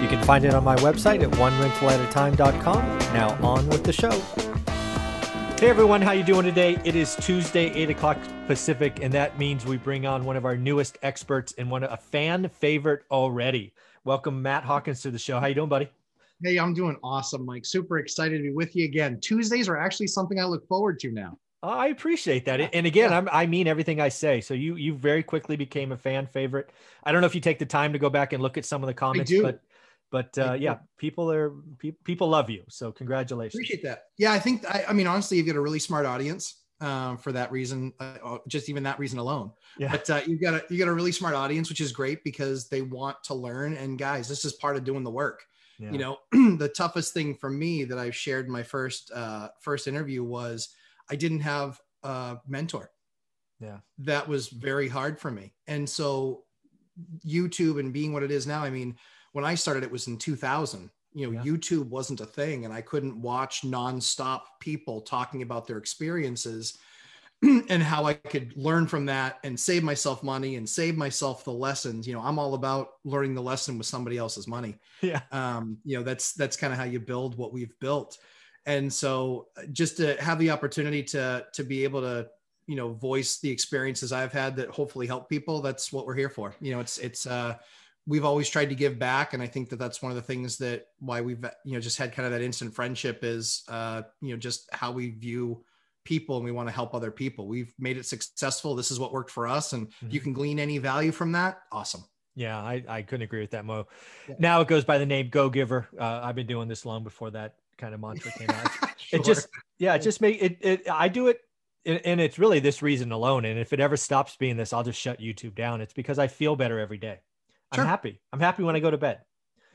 You can find it on my website at onerentalatatime.com. Now on with the show. Hey everyone, how you doing today? It is Tuesday, 8 o'clock Pacific, and that means we bring on one of our newest experts and one a fan favorite already. Welcome Matt Hawkins to the show. How you doing, buddy? Hey, I'm doing awesome, Mike. Super excited to be with you again. Tuesdays are actually something I look forward to now. I appreciate that. And again, yeah. i mean everything I say. So you you very quickly became a fan favorite. I don't know if you take the time to go back and look at some of the comments, but but uh, yeah, people are pe- people love you. So congratulations. Appreciate that. Yeah, I think I, I mean honestly, you've got a really smart audience um, for that reason. Uh, uh, just even that reason alone. Yeah. But uh, you got a you got a really smart audience, which is great because they want to learn. And guys, this is part of doing the work. Yeah. You know, the toughest thing for me that I've shared in my first uh, first interview was I didn't have a mentor. Yeah, that was very hard for me. And so YouTube and being what it is now, I mean when I started, it was in 2000. You know, yeah. YouTube wasn't a thing, and I couldn't watch nonstop people talking about their experiences and how I could learn from that and save myself money and save myself the lessons. You know, I'm all about learning the lesson with somebody else's money. Yeah. Um, you know, that's that's kind of how you build what we've built. And so uh, just to have the opportunity to to be able to you know voice the experiences I've had that hopefully help people, that's what we're here for. You know, it's it's uh we've always tried to give back. And i think that that's one of the things that why we've you know just had kind of that instant friendship is uh you know just how we view people and we want to help other people. We've made it successful. This is what worked for us. And mm-hmm. you can glean any value from that awesome. Yeah i, I couldn't agree with that mo. Yeah. now it goes by the name go giver. Uh, i've been doing this long before that kind of mantra came out. Sure. it just yeah it just make it, it i do it and it's really this reason alone. And if it ever stops being this i'll just shut youtube down. It's because i feel better every day Sure. I'm happy. I'm happy when I go to bed.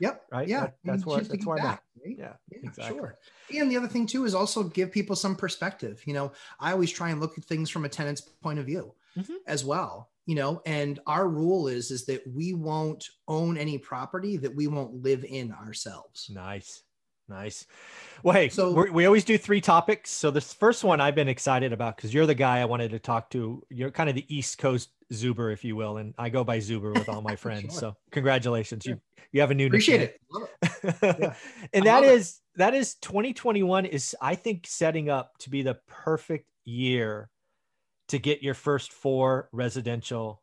Yep. Right. Yeah. That, that's where that's where I'm at. Right? Yeah. yeah exactly. Sure. And the other thing too is also give people some perspective. You know, I always try and look at things from a tenant's point of view mm-hmm. as well. You know, and our rule is is that we won't own any property that we won't live in ourselves. Nice. Nice. Well, hey, so we always do three topics. So this first one I've been excited about because you're the guy I wanted to talk to. You're kind of the East Coast Zuber, if you will, and I go by Zuber with all my friends. sure. So congratulations, you you have a new appreciate nickname. it. yeah. and that is it. that is 2021 is I think setting up to be the perfect year to get your first four residential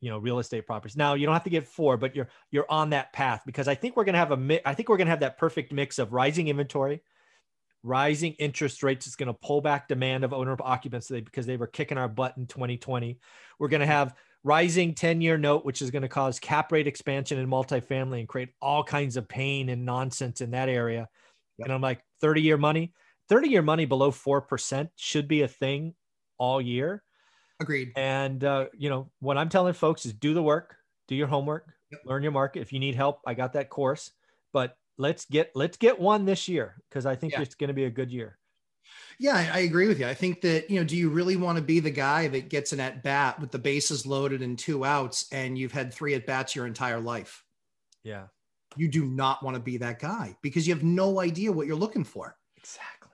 you know real estate properties. Now you don't have to get four but you're you're on that path because i think we're going to have a mi- i think we're going to have that perfect mix of rising inventory rising interest rates is going to pull back demand of owner occupancy because they were kicking our butt in 2020 we're going to have rising 10 year note which is going to cause cap rate expansion in multifamily and create all kinds of pain and nonsense in that area. Yep. and i'm like 30 year money 30 year money below 4% should be a thing all year Agreed. And uh, you know what I'm telling folks is do the work, do your homework, yep. learn your market. If you need help, I got that course. But let's get let's get one this year because I think yeah. it's going to be a good year. Yeah, I, I, agree with you. I think that you know, do you really want to be the guy that gets an at bat with the bases loaded and two outs, and you've had three at bats your entire life? Yeah, you do not want to be that guy because you have no idea what you're looking for. Exactly.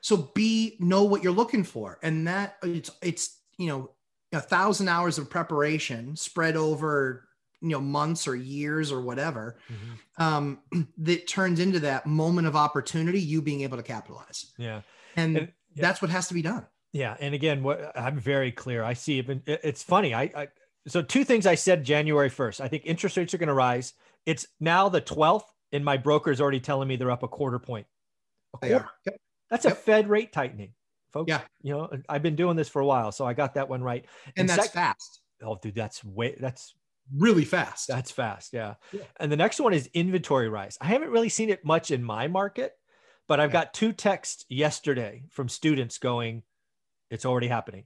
So be know what you're looking for, and that it's it's you know a thousand hours of preparation spread over you know months or years or whatever mm-hmm. um, that turns into that moment of opportunity you being able to capitalize. Yeah. And, and yeah. that's what has to be done. Yeah. And again what i'm very clear. I see it's funny. I, I so two things i said january 1st i think interest rates are going to rise. It's now the 12th and my broker is already telling me they're up a quarter point. A quarter. Yep. that's yep. a fed rate tightening folks. Yeah. You know, I've been doing this for a while, so I got that one right. And, and that's sec- fast. Oh, dude, that's way that's really fast. That's fast. Yeah. yeah. And the next one is inventory rise. I haven't really seen it much in my market, but I've yeah. got two texts yesterday from students going, it's already happening.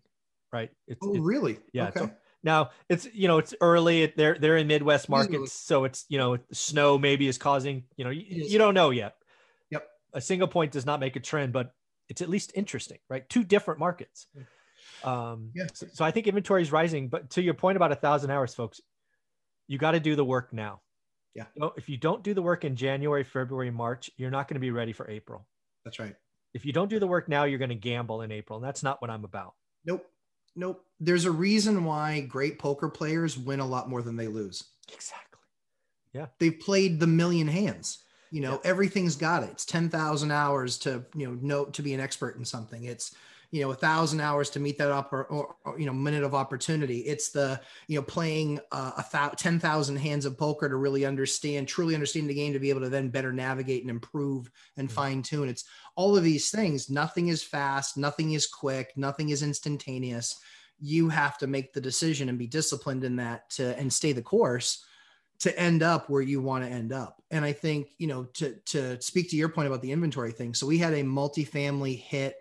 Right. It's, oh, it's, really? Yeah. Okay. It's, now it's you know it's early. They're they're in Midwest markets, so it's you know snow maybe is causing you know you, you don't know yet. Yep. a single point does not make a trend, but it's at least interesting, right? Two different markets. Um, Yeah. so, so I think inventory is rising, but to your point about a thousand hours, folks, you got to do the work now. Yeah. If you don't do the work in January, February, March, you're not going to be ready for April. That's right. If you don't do the work now, you're going to gamble in April. And that's not what I'm about. Nope. Nope. There's a reason why great poker players win a lot more than they lose. Exactly. Yeah. They've played the million hands. You know, everything's got it. It's 10,000 hours to, you know, know to be an expert in something. It's, you know, a thousand hours to meet that up or, or, or, you know, minute of opportunity. It's the, you know, playing uh, a thou- 10,000 hands of poker to really understand, truly understand the game to be able to then better navigate and improve and Mhm. fine tune. It's all of these things. Nothing is fast. Nothing is quick. Nothing is instantaneous. You have to make the decision and be disciplined in that to, and stay the course to end up where you want to end up. And I think, you know, to to speak to your point about the inventory thing. So we had a multifamily hit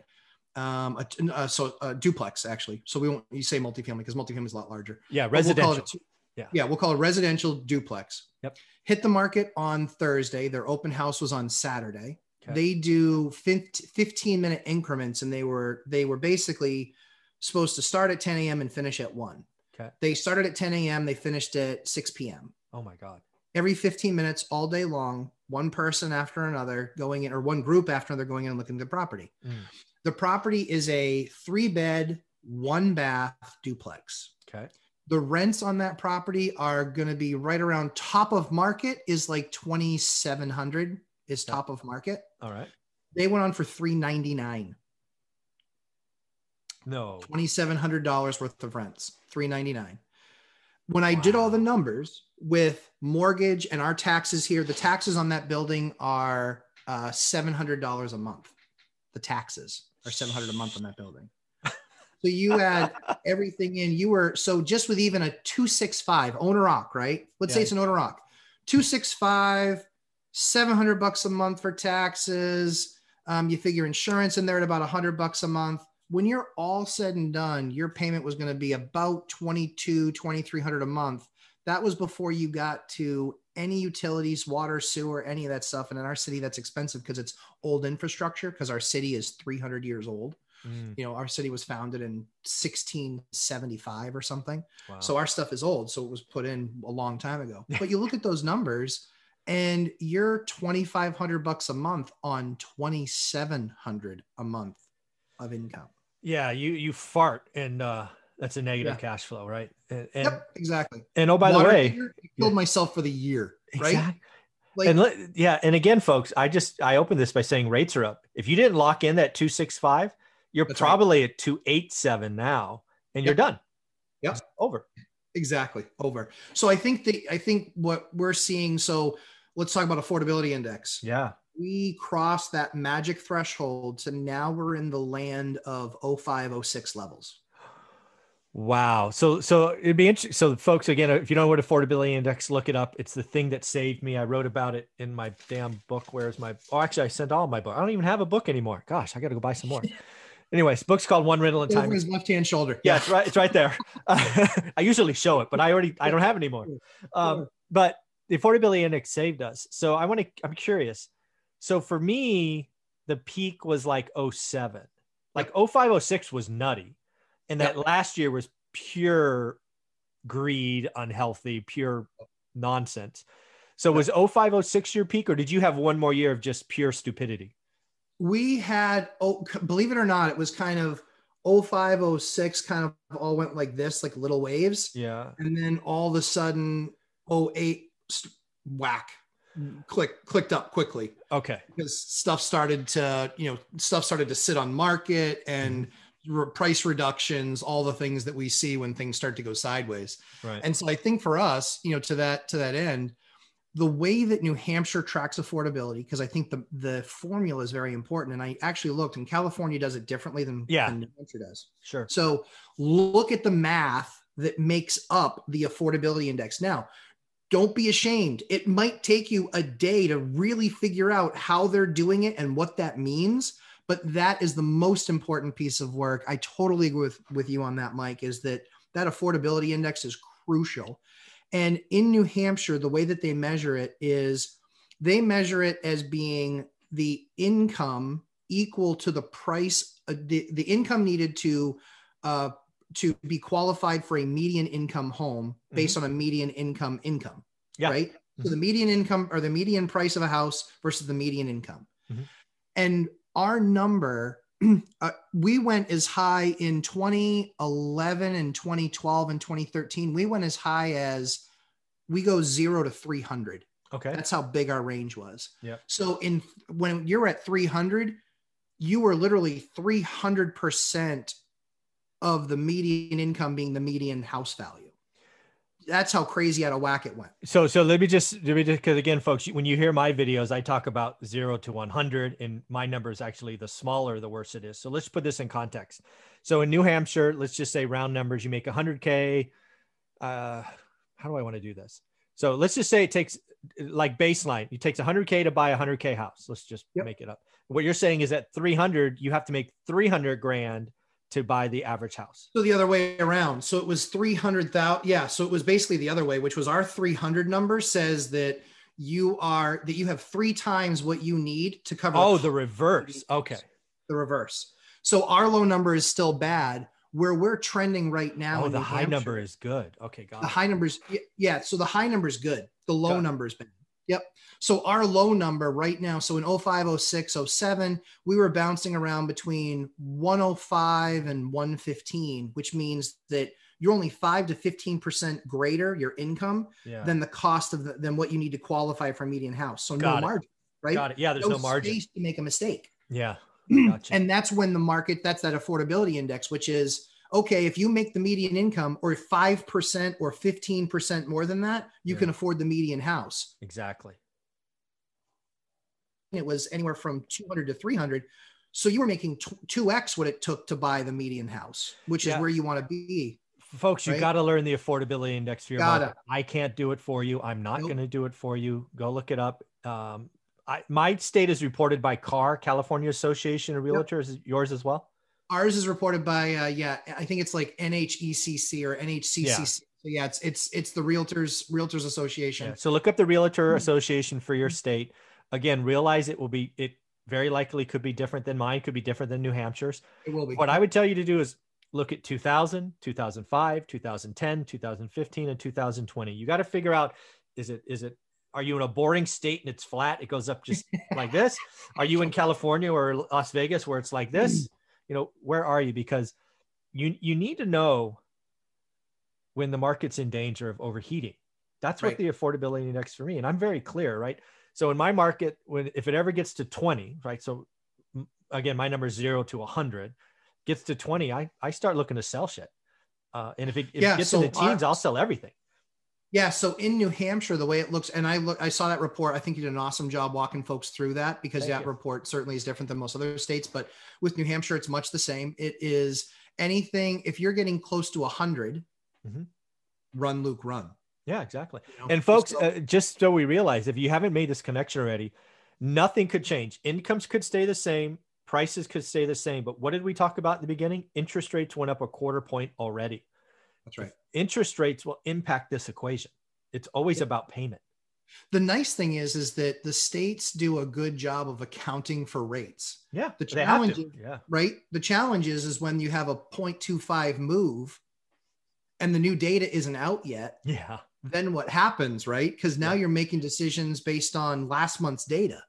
um a, uh, so a duplex actually. So we won't you say multifamily because multifamily is a lot larger. Yeah. We'll Residential. a two- Yeah. Yeah, we'll call it residential duplex. Yep. Hit the market on Thursday. Their open house was on Saturday. Okay. They do 15 15 minute increments and they were they were basically supposed to start at 10 a.m. and finish at 1. Okay. They started at 10 a.m. They finished at 6 p.m oh my God. every 15 minutes all day long, one person after another going in, or one group after another going in and looking at the property. Mm. The property is a three bed, one bath duplex. Okay. The rents on that property are going to be right around top of market is like 2,700 is Yeah. top of market. All right. They went on for 399, No. $2,700 worth of rents, 399. When I did all the numbers with mortgage and our taxes here, the taxes on that building are uh, $700 a month. The taxes are 700 a month on that building. So you add everything in, you were, so just with even a 265 owner rock, right? Let's say it's an owner rock, 265, 700 bucks a month for taxes. Um, you figure insurance in there at about a 100 bucks a month. When you're all said and done, your payment was going to be about 22, 2300 a month. That was before you got to any utilities, water, sewer, any of that stuff. And in our city, that's expensive because it's old infrastructure because our city is 300 years old. Mm, You know, our city was founded in 1675 or something. wow. So our stuff is old. So it was put in a long time ago. But you look at those numbers and you're 2,500 bucks a month on 2,700 a month of income. Yeah, you you fart and uh that's a negative Yeah. cash flow, right? And and, yep, exactly. and oh by Water the way, heater, I killed myself for the year, right? exact- Like, and let, yeah, and again, folks, I just I opened this by saying rates are up. If you didn't lock in that two six five, you're That's right. probably at two eight seven now, and you're done. Yep. It's over. exactly over. So I think the I think what we're seeing. So let's talk about affordability index. Yeah. We crossed that magic threshold. So now we're in the land of 0506 levels. Wow. So so it'd be interesting. So folks, again, if you don't know what affordability index, look it up. It's the thing that saved me. I wrote about it in my damn book. Where's my oh actually I sent all my book. I don't even have a book anymore. Gosh, I gotta go buy some more. Anyways, book's called One Rental in Over Time. his left hand shoulder. Yeah, it's right. It's right there. I usually show it, but I already I don't have anymore. Um, but the affordability index saved us. So I want to. I'm curious. So for me, the peak was like 07. Like 05, 06 was nutty, and that last year was pure greed, unhealthy, pure nonsense. So was 05, 06 your peak, or did you have one more year of just pure stupidity? we had oh believe it or not it was kind of 05 06 kind of all went like this like little waves Yeah. and then all of a sudden 08 st- whack click clicked up quickly Okay. because stuff started to you know stuff started to sit on market and mm-hmm. re- price reductions all the things that we see when things start to go sideways Right. and so I think for us, you know, to that to that end, the way that New Hampshire tracks affordability, because I think the the formula is very important. And I actually looked, and California does it differently than, Yeah. than New Hampshire does. sure. So look at the math that makes up the affordability index. Now, don't be ashamed. It might take you a day to really figure out how they're doing it and what that means. But that is the most important piece of work. I totally agree with, with you on that, Mike, is that that affordability index is crucial. And in New Hampshire, the way that they measure it is they measure it as being the income equal to the price, uh, the, the income needed to uh, to be qualified for a median income home based mm-hmm. on a median income income. Yeah. Right. Mm-hmm. So the median income or the median price of a house versus the median income. Mm-hmm. And our number, uh, we went as high in 2011 and 2012 and 2013. We went as high as we go zero to 300. Okay. That's how big our range was. Yeah. So in when you're at 300, you were literally 300% of the median income being the median house value. That's how crazy out of whack it went. So, so let me just, let me just, because again, folks, when you hear my videos, I talk about zero to 100, and my number is actually the smaller, the worse it is. So let's put this in context. So in New Hampshire, let's just say round numbers, you make 100K. Uh, how do I want to do this? So let's just say it takes like baseline, it takes 100K to buy a 100K house. Let's just yep. make it up. What you're saying is at 300, you have to make 300 grand to buy the average house. So the other way around. So it was 300,000. Yeah. So it was basically the other way, which was our 300 number says that you are, that you have three times what you need to cover. Oh, the reverse. Okay. The reverse. So our low number is still bad. Where we're trending right now. Oh, the high Hampshire, number is good. Okay. Got the it. high numbers. Yeah. So the high number is good. The low number is bad. Yep. So our low number right now, so in 05, 06, 07, we were bouncing around between 105 and 115, which means that you're only five to 15% greater your income yeah. than the cost of the, than what you need to qualify for a median house. So Got no it. margin, right? Got it. Yeah. There's no, no margin to make a mistake. Yeah. Gotcha. and that's when the market, that's that affordability index, which is okay, if you make the median income or 5% or 15% more than that, you yeah. can afford the median house. Exactly. It was anywhere from 200 to 300. So you were making 2x what it took to buy the median house, which yeah. is where you want to be. Folks, you right? got to learn the affordability index for your Gotta. market. I can't do it for you. I'm not nope. going to do it for you. Go look it up. Um, I, my state is reported by CAR, California Association of Realtors. Yep. Yours as well? Ours is reported by uh, yeah, I think it's like NHECC or NHCCC. Yeah. So yeah, it's it's it's the Realtors Realtors Association. Yeah. So look up the Realtor mm-hmm. Association for your state. Again, realize it will be it very likely could be different than mine, could be different than New Hampshire's. It will be. What I would tell you to do is look at 2000, 2005, 2010, 2015 and 2020. You got to figure out is it is it are you in a boring state and it's flat? It goes up just like this. Are you in California or Las Vegas where it's like this? You know where are you? Because you you need to know when the market's in danger of overheating. That's what right. the affordability index for me and i'm very clear right? So in my market when if it ever gets to 20 right so again my number is 0 to 100 gets to 20 i i start looking to sell shit. Uh, and if it, if yeah, it gets so to the teens i'll sell everything yeah, so in New Hampshire, the way it looks, and I look, I saw that report. I think you did an awesome job walking folks through that because Thank that you. report certainly is different than most other states. But with New Hampshire, it's much the same. It is anything if you're getting close to a 100 mm-hmm. run, Luke, run. Yeah, exactly. You know, and folks, just, uh, just so we realize, if you haven't made this connection already, nothing could change. Incomes could stay the same, prices could stay the same. But what did we talk about in the beginning? Interest rates went up a quarter point already. That's right. Interest rates will impact this equation. It's always yeah. about payment. The nice thing is, is that the states do a good job of accounting for rates. Yeah. The challenge, yeah. right? The challenge is, is when you have a 0.25 move and the new data isn't out yet. Yeah. Then what happens, right? Because now yeah. you're making decisions based on last month's data.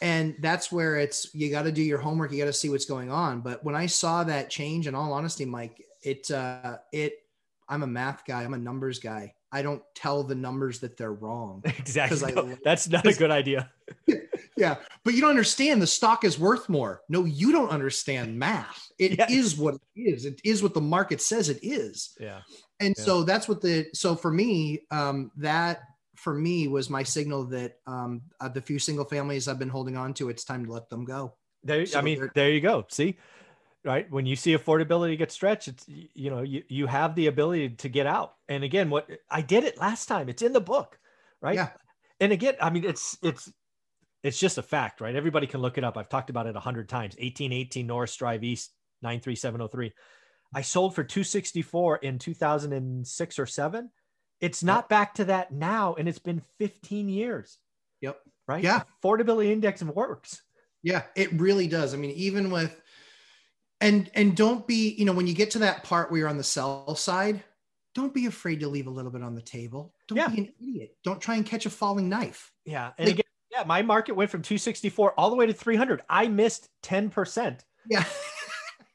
And that's where it's you got to do your homework, you got to see what's going on. But when I saw that change, in all honesty, Mike, it uh it I'm a math guy, I'm a numbers guy. I don't tell the numbers that they're wrong. Exactly. No, I, that's not a good idea. yeah. But you don't understand the stock is worth more. No, you don't understand math. It yeah. is what it is. It is what the market says it is. Yeah. And yeah. so that's what the so for me, um, that for me was my signal that um, the few single families I've been holding on to, it's time to let them go. There, so I mean, there you go. See, right when you see affordability get stretched it's you know you, you have the ability to get out and again what i did it last time it's in the book right yeah. and again i mean it's it's it's just a fact right everybody can look it up i've talked about it a hundred times 1818 norris drive east 93703 i sold for 264 in 2006 or 7 it's not back to that now and it's been 15 years Yep. Right. Yeah. Affordability index works. Yeah, it really does. I mean, even with and and don't be, you know, when you get to that part where you're on the sell side, don't be afraid to leave a little bit on the table. Don't Yeah. be an idiot. Don't try and catch a falling knife. Yeah. And Like- again, yeah, my market went from 264 all the way to 300. I missed 10%. Yeah.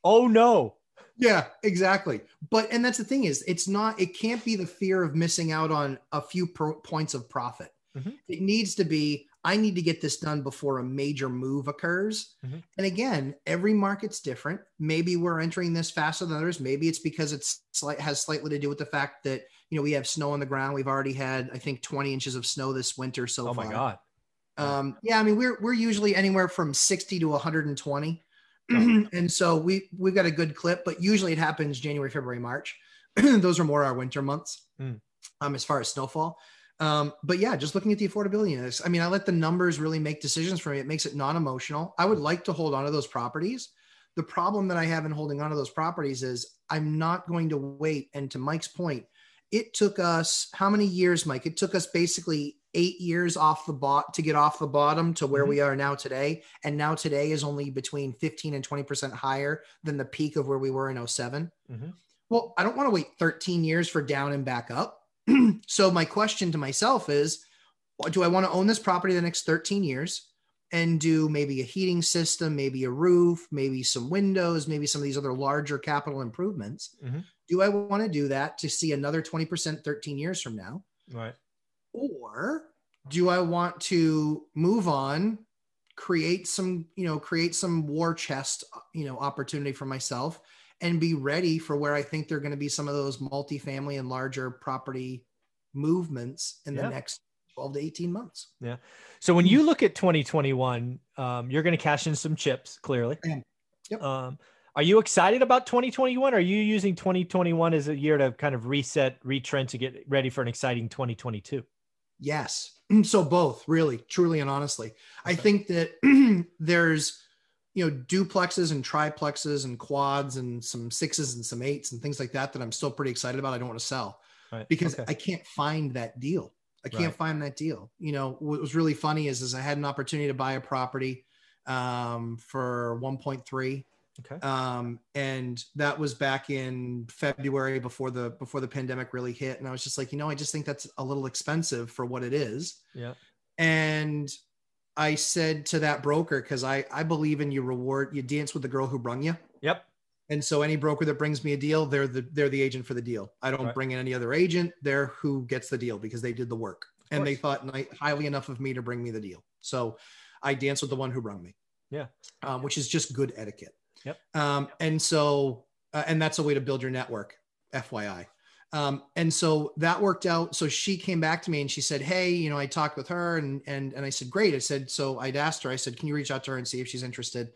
Oh no. Yeah, exactly. But and that's the thing is, it's not. It can't be the fear of missing out on a few pro- points of profit. Mhm. It needs to be. I need to get this done before a major move occurs. Mhm. And again, every market's different. Maybe we're entering this faster than others. Maybe it's because it's slight has slightly to do with the fact that you know we have snow on the ground. We've already had, I think, 20 inches of snow this winter so Oh far. Oh my God. Um, yeah, I mean we're we're usually anywhere from 60 to 120. Oh. and so we we've got a good clip, but usually it happens January, February, March. Those are more our winter months. Mm. Um, as far as snowfall. Um, but yeah, just looking at the affordability of this, I mean, I let the numbers really make decisions for me. It makes it non-emotional. I would like to hold on to those properties. The problem that I have in holding on to those properties is I'm not going to wait. And to Mike's point, it took us how many years, Mike? It took us basically eight years off the bot to get off the bottom to where Mhm. we are now today. And now today is only between 15 and 20% higher than the peak of where we were in 7 Mhm. Well, I don't want to wait 13 years for down and back up. so my question to myself is, do I want to own this property the next 13 years and do maybe a heating system, maybe a roof, maybe some windows, maybe some of these other larger capital improvements? Mhm. Do I want to do that to see another 20% 13 years from now? Right. Or do I want to move on, create some, you know, create some war chest, you know, opportunity for myself and be ready for where I think they're going to be some of those multifamily and larger property movements in Yeah. the next 12 to 18 months. Yeah. So when you look at 2021, um, you're going to cash in some chips, clearly. Yep. Um, are you excited about 2021? Are you using 2021 as a year to kind of reset, retrench, to get ready for an exciting 2022? Yes. So both, really, truly, and honestly. I think that there's, you know, duplexes and triplexes and quads and some sixes and some eights and things like that that I'm still pretty excited about. I don't want to sell Right. because Okay. I can't find that deal. I can't Right. find that deal. You know, what was really funny is, is I had an opportunity to buy a property um, for 1.3 Okay. um, and that was back in February before the before the pandemic really hit. And I was just like, you know, I just think that's a little expensive for what it is. Yeah. And I said to that broker, because I I believe in you reward you dance with the girl who brung you. Yep. And so any broker that brings me a deal, they're the they're the agent for the deal. I don't Right. bring in any other agent. They're who gets the deal because they did the work and they thought highly enough of me to bring me the deal. So I dance with the one who brung me. Yeah. Um, which is just good etiquette. Yep. Um, and so uh, and that's a way to build your network, FYI. Um, and so that worked out. So she came back to me and she said, Hey, you know, I talked with her and and and I said, Great. I said, so I'd asked her, I said, Can you reach out to her and see if she's interested?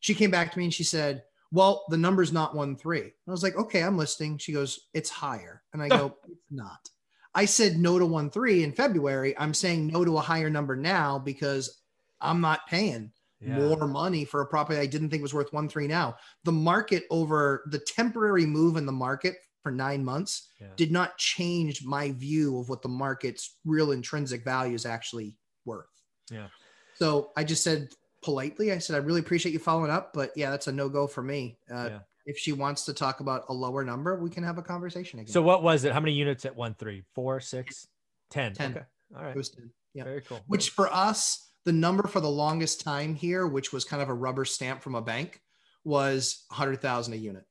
She came back to me and she said, Well, the number's not one three. I was like, Okay, I'm listening. She goes, It's higher. And I go, It's not. I said no to one three in February. I'm saying no to a higher number now because I'm not paying Yeah. more money for a property I didn't think was worth one three now. The market over the temporary move in the market for nine months Yeah. did not change my view of what the market's real intrinsic value is actually worth. Yeah. So I just said politely, I said, I really appreciate you following up, but yeah, that's a no go for me. Uh, Yeah. If she wants to talk about a lower number, we can have a conversation again. So what was it? How many units at one three? Four, ten. Ten. Okay. All right. it was 10. Yeah. Very cool. which for us, the number for the longest time here, which was kind of a rubber stamp from a bank, was 100,000 a unit.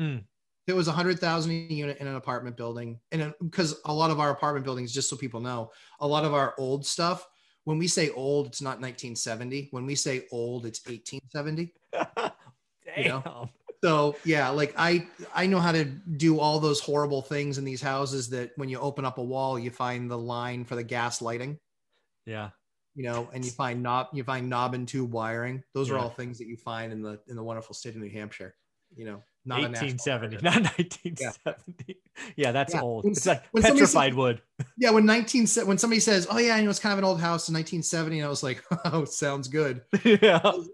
Mm. It was a 100,000 a unit in an apartment building. And because a lot of our apartment buildings, just so people know, a lot of our old stuff, when we say old, it's not 1970. When we say old, it's 1870. Damn. You know? So yeah, like I I know how to do all those horrible things in these houses that when you open up a wall, you find the line for the gas lighting. Yeah. you know, and you find knob you find knob and tube wiring. Those are all things that you find in the in the wonderful state of New Hampshire. You know, not 1870, park. not 1970. Yeah, that's Yeah. old. When It's like petrified said- wood. Yeah, when nineteen when somebody says, "Oh yeah, you know, it's kind of an old house in 1970," and I was like, "Oh, sounds good." yeah. I was,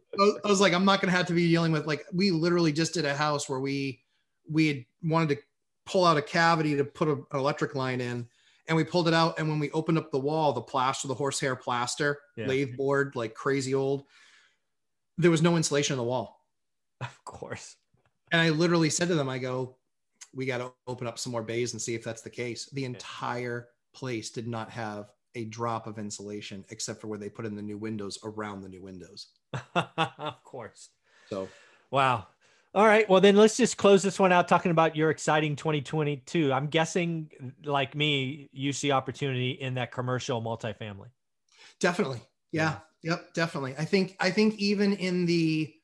I was like, I'm not going to have to be dealing with like we literally just did a house where we we had wanted to pull out a cavity to put a, an electric line in, and we pulled it out. And when we opened up the wall, the plaster, the horsehair plaster, Yeah. lathe board, like crazy old, there was no insulation in the wall. Of course. And I literally said to them, I go, we got to open up some more bays and see if that's the case. The entire place did not have a drop of insulation except for where they put in the new windows around the new windows. of course. So Wow. All right. Well, then let's just close this one out talking about your exciting 2022. I'm guessing, like me, you see opportunity in that commercial multifamily. definitely. Yeah. Yep. Definitely. I think, I think even in the,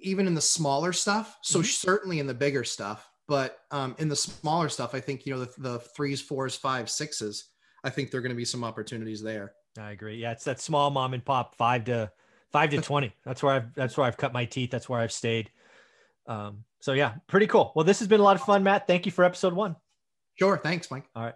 even in the smaller stuff, so Mhm. certainly in the bigger stuff, but um, in the smaller stuff, I think, you know, the, the threes, fours, fives, sixes, I think there are going to be some opportunities there. I agree. Yeah, it's that small mom and pop, five to five to twenty. That's where I've that's where I've cut my teeth. That's where I've stayed. Um, so yeah, pretty cool. Well, this has been a lot of fun, Matt. Thank you for episode one. Sure. Thanks, Mike. All right.